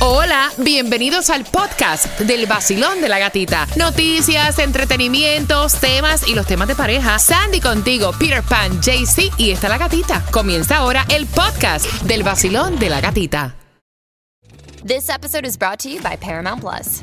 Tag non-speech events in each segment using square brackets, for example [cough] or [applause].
Hola, bienvenidos al podcast del vacilón de la gatita. Noticias, entretenimientos, temas y los temas de pareja. Sandy contigo, Peter Pan, JC y está la gatita. Comienza ahora el podcast del vacilón de la gatita. This episode is brought to you by Paramount Plus.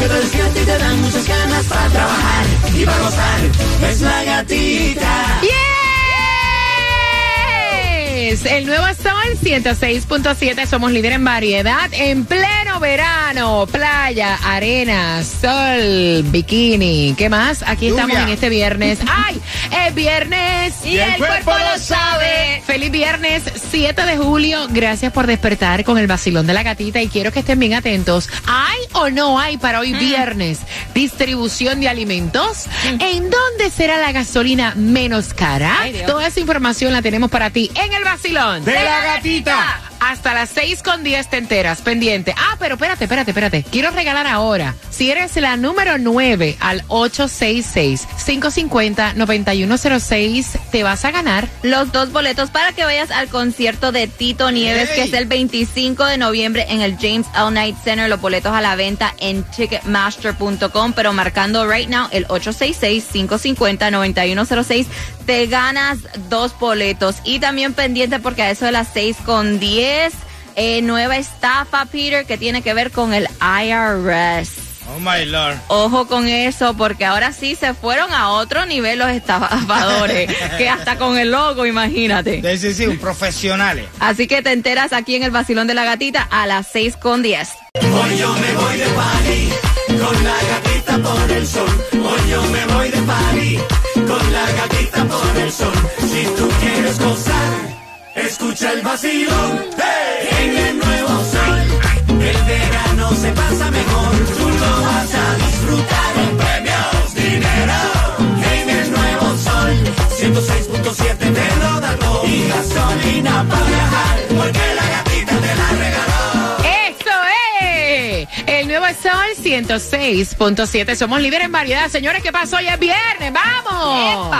Que te despierta y te dan muchas ganas para trabajar y para gozar. Es la gatita. Yes. El nuevo Sol 106.7. Somos líder en variedad. En pleno verano. Playa, arena, sol, bikini. ¿Qué más? Aquí estamos en este viernes. [laughs] ¡Ay! Es viernes. Y el cuerpo lo sabe. Feliz viernes 7 de julio. Gracias por despertar con el vacilón de la gatita. Y quiero que estén bien atentos. ¿Hay o no hay para hoy viernes distribución de alimentos? ¿En dónde será la gasolina menos cara? Toda esa información la tenemos para ti en el vacilón de la gatita. Hasta las 6 con 10 te enteras, pendiente. Ah, pero espérate, espérate, espérate. Quiero regalar ahora. Si eres la número 9 al 866-550-9106, te vas a ganar. los dos boletos para que vayas al concierto de Tito Nieves, que es el 25 de noviembre en el James L. Knight Center. Los boletos a la venta en ticketmaster.com, pero marcando right now el 866-550-9106, te ganas dos boletos. Y también pendiente porque a eso de las 6 con 10, eh, nueva estafa, Peter, que tiene que ver con el IRS. Oh my lord. Ojo con eso, porque ahora sí se fueron a otro nivel los estafadores, [laughs] que hasta con el logo, imagínate. Sí, sí, sí, un profesional. Así que te enteras aquí en el vacilón de la gatita a las 6 con 10. Hoy yo me voy de party con la gatita por el sol. Hoy yo me voy de party con la gatita por el sol. Si tú quieres gozar, escucha el vacilón. ¡Hey! En el nuevo sol, el verano se pasa mejor. Tú lo vas a disfrutar con premios, dinero. En el nuevo sol, 106.7 te lo da todo. Y gasolina para viajar, porque la gatita 106.7. Somos líderes en variedad. Señores, ¿qué pasó? Hoy es viernes. ¡Vamos!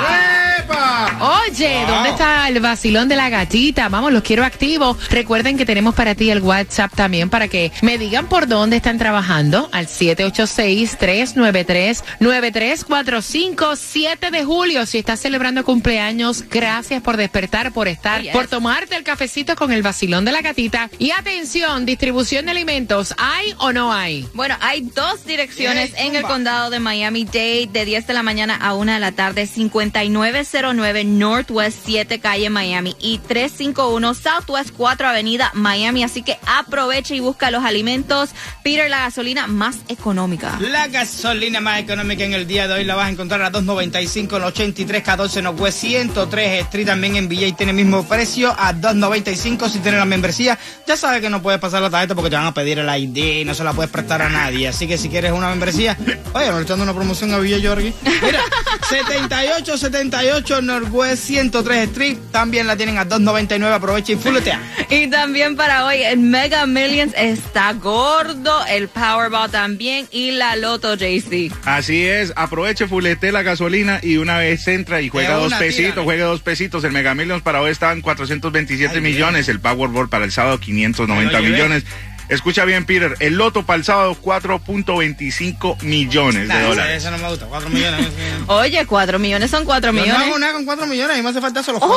¡Epa! Oye, Wow. ¿dónde está el vacilón de la gatita? Vamos, los quiero activos. Recuerden que tenemos para ti el WhatsApp también para que me digan por dónde están trabajando al 786-393-9345, 7 de julio. Si estás celebrando cumpleaños, gracias por despertar, por estar, Yes. por tomarte el cafecito con el vacilón de la gatita. Y atención, distribución de alimentos, ¿hay o no hay? Bueno, hay dos direcciones en el condado de Miami-Dade de 10 de la mañana a 1 de la tarde, 5909 Northwest 7 Calle Miami y 351 Southwest 4 Avenida Miami. Así que aprovecha y busca los alimentos. Peter, la gasolina más económica. La gasolina más económica en el día de hoy la vas a encontrar a 2.95 en 8314 Northwest 103 Street también en Villa y tiene el mismo precio a 2.95 si tienes la membresía. Ya sabes que no puedes pasar la tarjeta porque te van a pedir el ID y no se la puedes prestar a nadie. Así que si quieres una membresía, oye, nos echando una promoción a Villa Yorgi. Mira, [laughs] 7878 Northwest 103 Street también la tienen a 2.99. Aprovecha y fuletea. Y también para hoy, el Mega Millions está gordo, el Powerball también y la Loto JC. Así es, aproveche, fulete la gasolina y una vez entra y juega dos pesitos, juega dos pesitos. El Mega Millions para hoy estaban 427 Ay, millones, el Powerball para el sábado 590 Ahí lo llevé. millones. Escucha bien, Peter. El loto para el sábado, 4.25 millones de dólares. Eso no me gusta. 4 millones. [laughs] Oye, 4 millones son 4 Yo no millones. hago nada con 4 millones. A mí me hace falta solo Oh,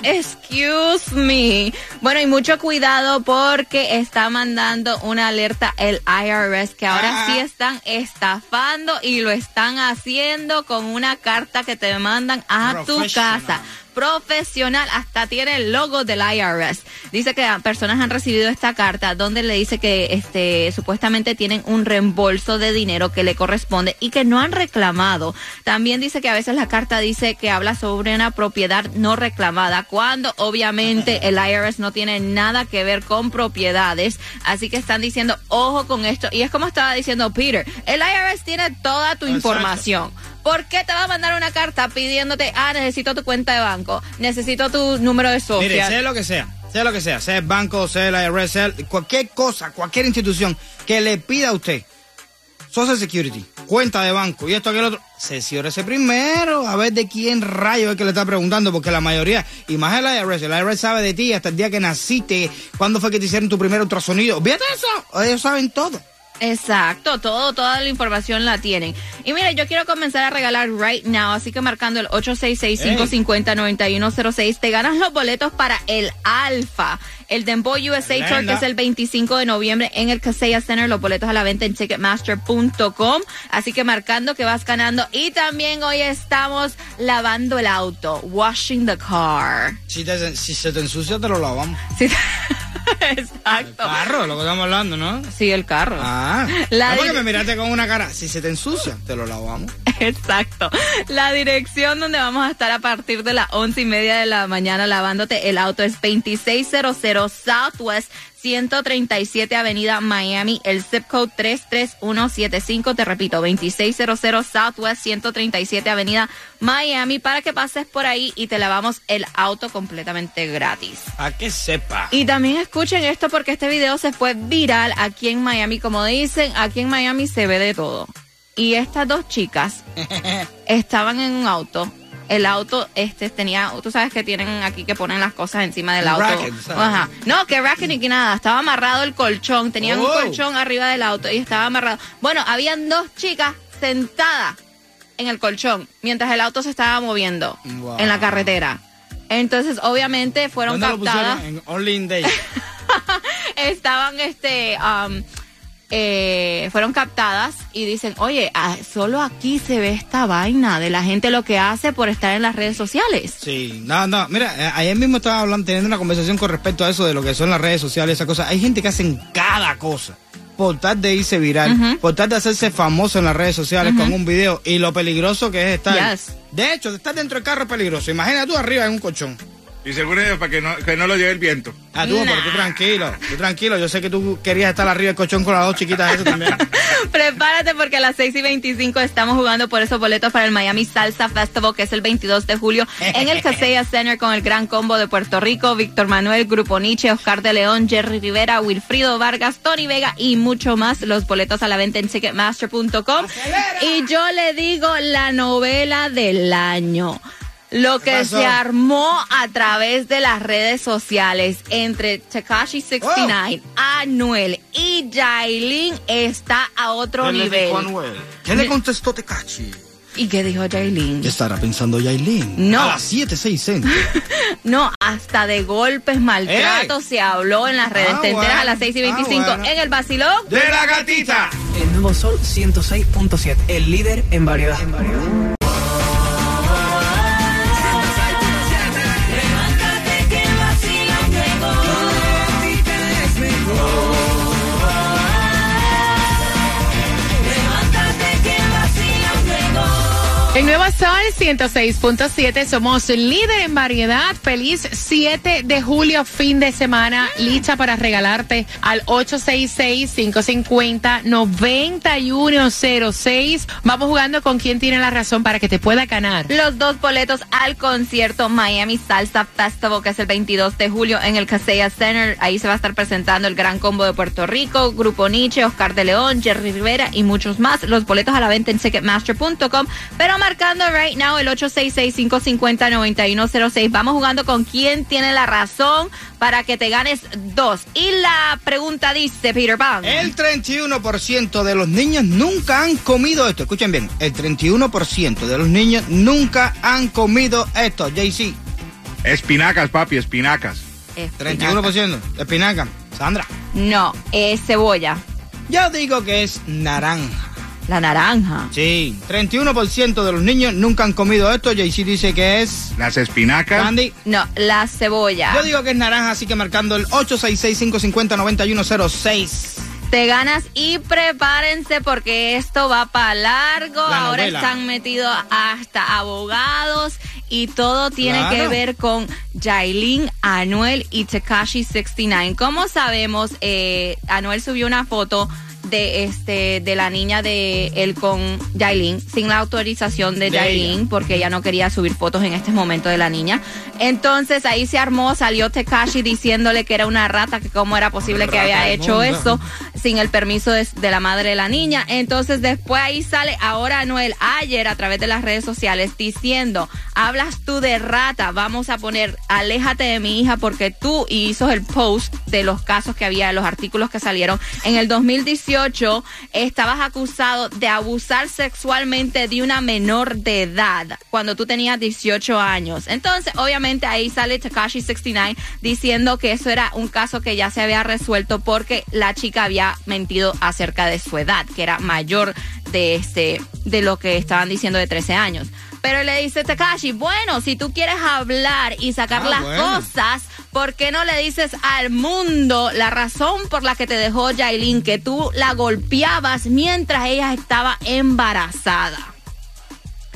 400. excuse me. Bueno, y mucho cuidado porque está mandando una alerta el IRS que ahora Ah. sí están estafando y lo están haciendo con una carta que te mandan a tu casa. Profesional, hasta tiene el logo del IRS. Dice que personas han recibido esta carta donde le dice que este supuestamente tienen un reembolso de dinero que le corresponde y que no han reclamado. También dice que a veces la carta dice que habla sobre una propiedad no reclamada, cuando obviamente el IRS no tiene nada que ver con propiedades. Así que están diciendo, ojo con esto. Y es como estaba diciendo Peter, el IRS tiene toda tu Exacto. información. ¿Por qué te va a mandar una carta pidiéndote, ah, necesito tu cuenta de banco, necesito tu número de social? Mire, sea lo que sea, sea lo que sea, sea el banco, sea el IRS, sea el- cualquier cosa, cualquier institución que le pida a usted Social Security, cuenta de banco y esto, aquel otro, ese primero a ver de quién rayo es que le está preguntando, porque la mayoría, y más el IRS, el IRS sabe de ti hasta el día que naciste, cuándo fue que te hicieron tu primer ultrasonido. Fíjate eso, ellos saben todo. Exacto, todo, toda la información la tienen. Y mire, yo quiero comenzar a regalar right now, así que marcando el 866-550-9106, te ganas los boletos para el Alfa, el Dembow USA Tour, que es el 25 de noviembre en el Casella Center, los boletos a la venta en ticketmaster.com. Así que marcando que vas ganando. Y también hoy estamos lavando el auto, washing the car. Si, te- si se te ensucia, te lo lavamos. [laughs] Exacto. Carro, lo que estamos hablando, ¿no? Sí, el carro. Ah, La porque di- me miraste con una cara. Si se te ensucia, te lo lavamos. [laughs] Exacto. La dirección donde vamos a estar a partir de las once y media de la mañana lavándote el auto es 2600 Southwest 137 Avenida Miami, el zip code 33175. Te repito, 2600 Southwest 137 Avenida Miami para que pases por ahí y te lavamos el auto completamente gratis. A que sepa. Y también escuchen esto porque este video se fue viral aquí en Miami. Como dicen, aquí en Miami se ve de todo. Y estas dos chicas [laughs] estaban en un auto. El auto este tenía, tú sabes que tienen aquí que ponen las cosas encima del auto. Ajá. No, que racket ni que nada. Estaba amarrado el colchón. Tenían un Oh. colchón arriba del auto y estaba amarrado. Bueno, habían dos chicas sentadas en el colchón mientras el auto se estaba moviendo Wow. en la carretera. Entonces, obviamente, fueron ¿Dónde lo captadas pusieron? En Only in Day. [laughs] estaban este um, eh, fueron captadas y dicen oye ah, solo aquí se ve esta vaina de la gente lo que hace por estar en las redes sociales Sí, no, no, mira, eh, ayer mismo estaba hablando, teniendo una conversación con respecto a eso de lo que son las redes sociales, esas cosas. Hay gente que hacen cada cosa por tal de irse viral, por tal de hacerse famoso en las redes sociales con un video y lo peligroso que es estar. Yes. De hecho, estar dentro del carro es peligroso. Imagina tú arriba en un colchón. Y según ellos, para que no, que no lo lleve el viento. Ah, tú, pero tú tranquilo, tú tranquilo. Yo sé que tú querías estar arriba del colchón con las dos chiquitas esas también. [laughs] Prepárate porque a las 6 y 25 estamos jugando por esos boletos para el Miami Salsa Festival, que es el 22 de julio, en el [laughs] Casella Center con el gran combo de Puerto Rico, Víctor Manuel, Grupo Nietzsche, Oscar de León, Jerry Rivera, Wilfrido Vargas, Tony Vega y mucho más. Los boletos a la venta en Ticketmaster.com. Y yo le digo la novela del año. Lo que se armó a través de las redes sociales entre Takashi 69, Anuel y Jailin está a otro nivel. ¿Qué le contestó Tecachi? ¿Y qué dijo Jailin? ¿Qué estará pensando Yailin? No. A las 7, 6 centros. No, hasta de golpes, maltrato Ey. se habló en las redes. Ah, Te enteras bueno. a las 6 y 25 Ah, bueno. en el vacilón. ¡De la gatita! El nuevo Sol 106.7, el líder en variedad. En Nueva Sol 106.7 somos líder en variedad. Feliz 7 de julio, fin de semana. Lista para regalarte al 866-550-9106. Vamos jugando con quien tiene la razón para que te pueda ganar. Los dos boletos al concierto Miami Salsa Festival, que es el 22 de julio en el Casella Center. Ahí se va a estar presentando el Gran Combo de Puerto Rico, Grupo Nietzsche, Oscar de León, Jerry Rivera y muchos más. Los boletos a la venta en Ticketmaster.com. Pero marcando right now el 866-550-9106. Vamos jugando con quién tiene la razón para que te ganes dos. Y la pregunta dice, Peter Pan. El 31% de los niños nunca han comido esto. Escuchen bien, el 31% de los niños nunca han comido esto, JC. Espinacas, papi, espinacas. Espinaca. 31%, espinaca. Sandra. No, es cebolla. Yo digo que es naranja. La naranja. Sí, 31% de los niños nunca han comido esto. JC dice que es Las espinacas. candy. No, la cebolla. Yo digo que es naranja, así que marcando el 866-550-9106. Te ganas y prepárense porque esto va para largo. La Ahora novela. están metidos hasta abogados y todo tiene Claro. que ver con Jailin, Anuel y Tekashi 69. Como sabemos, eh, Anuel subió una foto de este de la niña de él con Jailin sin la autorización de, De ella. porque ella no quería subir fotos en este momento de la niña. Entonces ahí se armó, salió Tekashi diciéndole que era una rata, que cómo era posible que había hecho eso sin el permiso de, de la madre de la niña. Entonces después ahí sale ahora Anuel ayer a través de las redes sociales diciendo, hablas tú de rata, vamos a poner, aléjate de mi hija porque tú y hizo el post de los casos que había, los artículos que salieron. En el 2018 estabas acusado de abusar sexualmente de una menor de edad cuando tú tenías 18 años. Entonces, obviamente ahí sale Takashi 69 diciendo que eso era un caso que ya se había resuelto porque la chica había mentido acerca de su edad, que era mayor de este de lo que estaban diciendo de 13 años. Pero le dice Takashi, bueno, si tú quieres hablar y sacar Ah, las bueno. cosas, ¿por qué no le dices al mundo la razón por la que te dejó Jailin, que tú la golpeabas mientras ella estaba embarazada?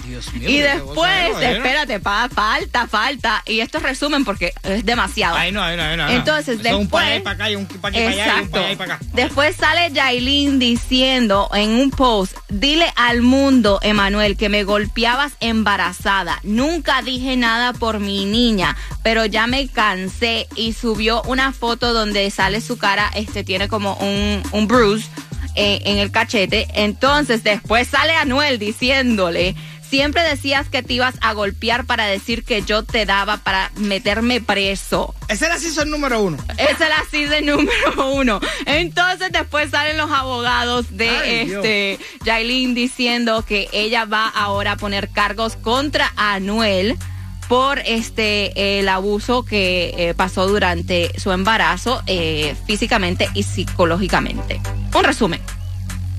Dios mío. Y después, espérate, pa, falta, falta. Y esto es resumen porque es demasiado. Ahí no, ahí no, ahí no. Entonces, un para después- para acá y un para allá y un para allá para acá. Después sale Yailin diciendo en un post, dile al mundo, Emanuel, que me golpeabas embarazada. Nunca dije nada por mi niña, pero ya me cansé y subió una foto donde sale su cara, este tiene como un, un bruise eh, en el cachete. Entonces después sale Anuel diciéndole, siempre decías que te ibas a golpear para decir que yo te daba para meterme preso. Ese era el número uno. Es el así de número uno. Entonces después salen los abogados de Ay, este Yailin diciendo que ella va ahora a poner cargos contra Anuel por este el abuso que eh, pasó durante su embarazo eh, físicamente y psicológicamente. Un resumen.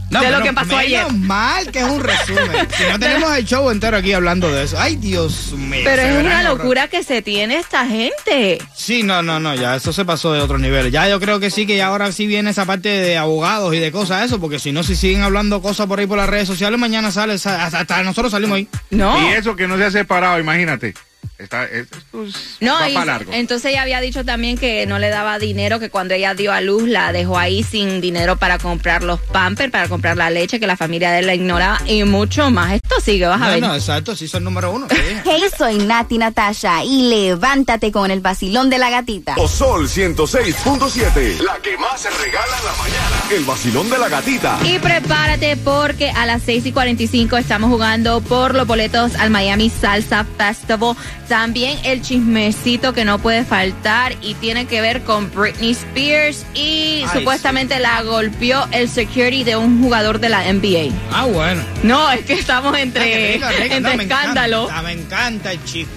No, de lo que pasó menos ayer. mal que es un resumen. si no tenemos el show entero aquí hablando de eso. Ay, Dios mío. Pero es una horror. locura que se tiene esta gente. Sí, no, no, no, ya eso se pasó de otro nivel. Ya yo creo que sí, que ya ahora sí viene esa parte de abogados y de cosas eso, porque si no, si siguen hablando cosas por ahí por las redes sociales, mañana sale, hasta, hasta nosotros salimos ahí. No. Y eso que no se ha separado, imagínate. Está, esto es- No, va y para largo. entonces ella había dicho también que no le daba dinero, que cuando ella dio a luz la dejó ahí sin dinero para comprar los pampers, para comprar la leche, que la familia de él la ignoraba y mucho más. Esto sigue, vas a ver. no, exacto, sí son número uno. Hey, [laughs] soy Nati Natasha y levántate con el vacilón de la gatita. O Sol 106.7. La que más se regala en la mañana. El vacilón de la gatita. Y prepárate porque a las 6 y 45 estamos jugando por los boletos al Miami Salsa Festival. También el chismecito que no puede faltar y tiene que ver con Britney Spears y Ay, supuestamente la golpeó el security de un jugador de la NBA. Ah, bueno. No, es que estamos Ah, entre, rico, rico. entre No, me escándalos. encanta, me encanta el chisme.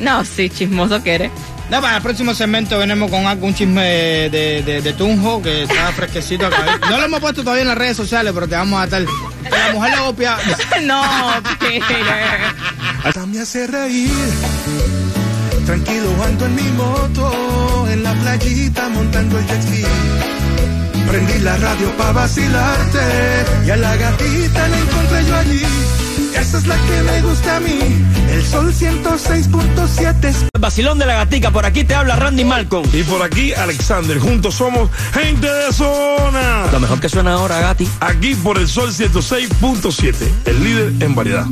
No, sí, chismoso que eres. No, para el próximo segmento venimos con algún chisme de, de, de- de Tunjo que está [laughs] fresquecito acá. No lo hemos puesto todavía en las redes sociales, pero te vamos a estar. Que la mujer le golpea. [laughs] no, Peter. Hasta me hace reír. Tranquilo ando en mi moto, en la playita montando el jet ski. Prendí la radio para vacilarte y a la gatita la encontré yo allí. Esa es la que me gusta a mí, el sol 106.7. Vacilón de la gatica, por aquí te habla Randy Malcolm. Y por aquí, Alexander. Juntos somos gente de zona. Lo mejor que suena ahora, Gati. Aquí por el Sol 106.7, el líder en variedad.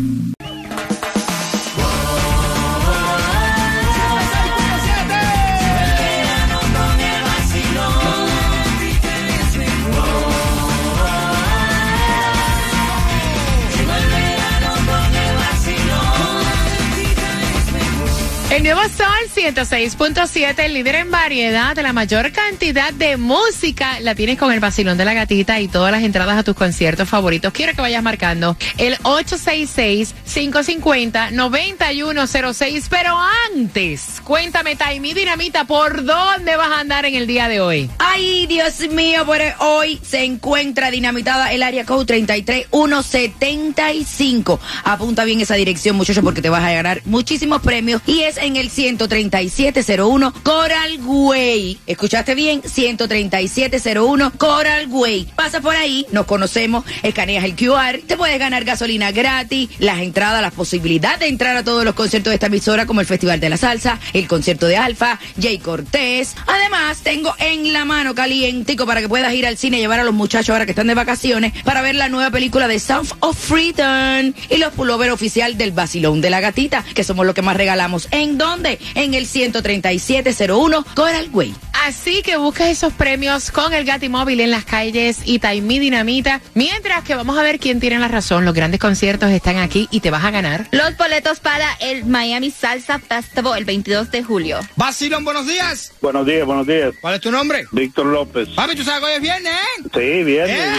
El nuevo Sol 106.7, el líder en variedad, la mayor cantidad de música la tienes con el vacilón de la gatita y todas las entradas a tus conciertos favoritos. Quiero que vayas marcando el 866-550-9106. Pero antes, cuéntame, Taimi Dinamita, ¿por dónde vas a andar en el día de hoy? Ay, Dios mío, por hoy se encuentra dinamitada el área code 33175. Apunta bien esa dirección, muchacho, porque te vas a ganar muchísimos premios y es en el 13701 Coral Way. ¿Escuchaste bien? 13701 Coral Way. Pasa por ahí, nos conocemos, escaneas el QR, te puedes ganar gasolina gratis, las entradas, la posibilidad de entrar a todos los conciertos de esta emisora como el Festival de la Salsa, el concierto de Alfa, Jay Cortés. Además, tengo en la mano calientico para que puedas ir al cine y llevar a los muchachos ahora que están de vacaciones para ver la nueva película de South of Freedom y los pullover oficial del Basilón de la Gatita, que somos los que más regalamos. ¿En dónde? En el 13701 Coral Way. Así que busques esos premios con el Gatimóvil en las calles y Taimí Dinamita. Mientras que vamos a ver quién tiene la razón. Los grandes conciertos están aquí y te vas a ganar. Los boletos para el Miami Salsa Festival el 22 de julio. Basilón, buenos días. Buenos días, buenos días. ¿Cuál es tu nombre? Víctor López. Papi, ¿tú sabes que hoy es viernes, eh? Sí, viernes. ¡Eh!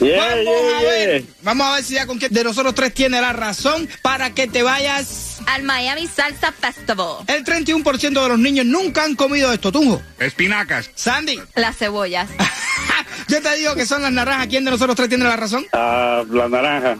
Yeah, Vamos yeah, a ver. yeah. Vamos a ver si ya con quién de nosotros tres tiene la razón para que te vayas. Al Miami Salsa Festival. El 31% de los niños nunca han comido esto, Tunjo. Espinacas. Sandy, Las cebollas. [laughs] yo te digo que son las naranjas. ¿Quién de nosotros tres tiene la razón? Ah, la naranja.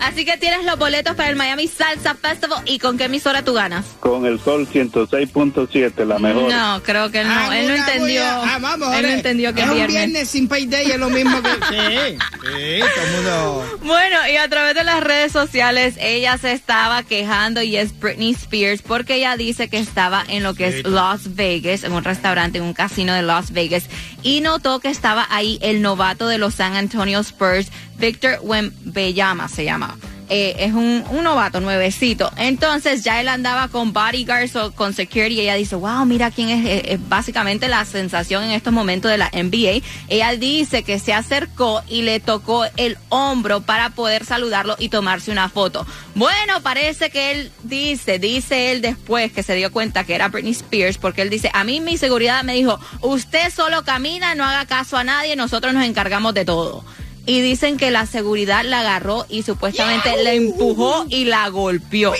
Así que tienes los boletos para el Miami Salsa Festival. ¿Y con qué emisora tú ganas? Con el sol 106.7, la mejor. No, creo que no. él no entendió. a- Ah, vamos, él no entendió que es viernes. viernes sin payday, es lo mismo que. [laughs] Sí, sí, todo el mundo. Bueno, y a través de las redes sociales ella se estaba quejando y es Britney Spears porque ella dice que estaba en lo que es Las Vegas, en un restaurante, en un casino de Las Vegas, y notó que estaba ahí el novato de los San Antonio Spurs, Victor Wembanyama se llama. Eh, es un, un novato nuevecito. Entonces ya él andaba con bodyguards o con security y ella dice, wow, mira quién es, eh, es básicamente la sensación en estos momentos de la NBA. Ella dice que se acercó y le tocó el hombro para poder saludarlo y tomarse una foto. Bueno, parece que él dice, dice él después que se dio cuenta que era Britney Spears, porque él dice, a mí mi seguridad me dijo, usted solo camina, no haga caso a nadie, nosotros nos encargamos de todo y dicen que la seguridad la agarró y supuestamente la empujó y la golpeó.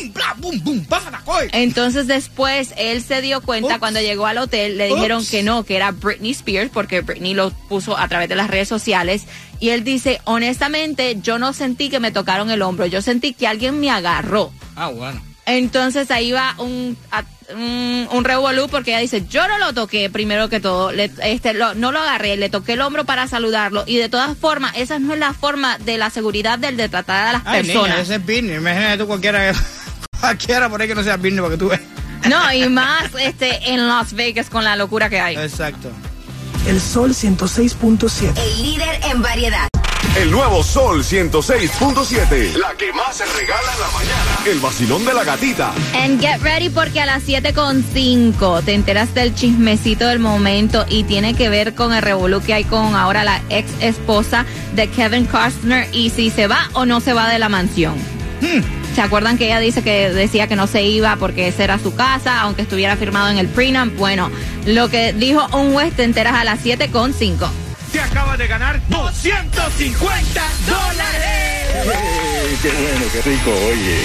Entonces después él se dio cuenta cuando llegó al hotel, le dijeron que no, que era Britney Spears porque Britney lo puso a través de las redes sociales y él dice, honestamente yo no sentí que me tocaron el hombro, yo sentí que alguien me agarró. Ah, bueno. Entonces ahí va un, a- un, un revolú porque ella dice, yo no lo toqué primero que todo, le- este, lo- no lo agarré, le toqué el hombro para saludarlo y de todas formas, esa no es la forma de la seguridad del de tratar a las Ay, personas. niña, ese es business. Imagínate tú cualquiera, [laughs] cualquiera por ahí que no sea business porque tú ves. No, y más este en Las Vegas con la locura que hay. Exacto. El sol 106.7. El líder en variedad. El nuevo Sol 106.7. La que más se regala en la mañana. El vacilón de la gatita. And get ready porque a las 7.5 te enteras del chismecito del momento y tiene que ver con el revolú que hay con ahora la ex esposa de Kevin Costner y si se va o no se va de la mansión. ¿Se acuerdan que ella dice que decía que no se iba porque esa era su casa, aunque estuviera firmado en el prenup? Bueno, lo que dijo un juez te enteras a las 7.5. Te acabas de ganar 250 dólares. qué bueno, qué rico, oye.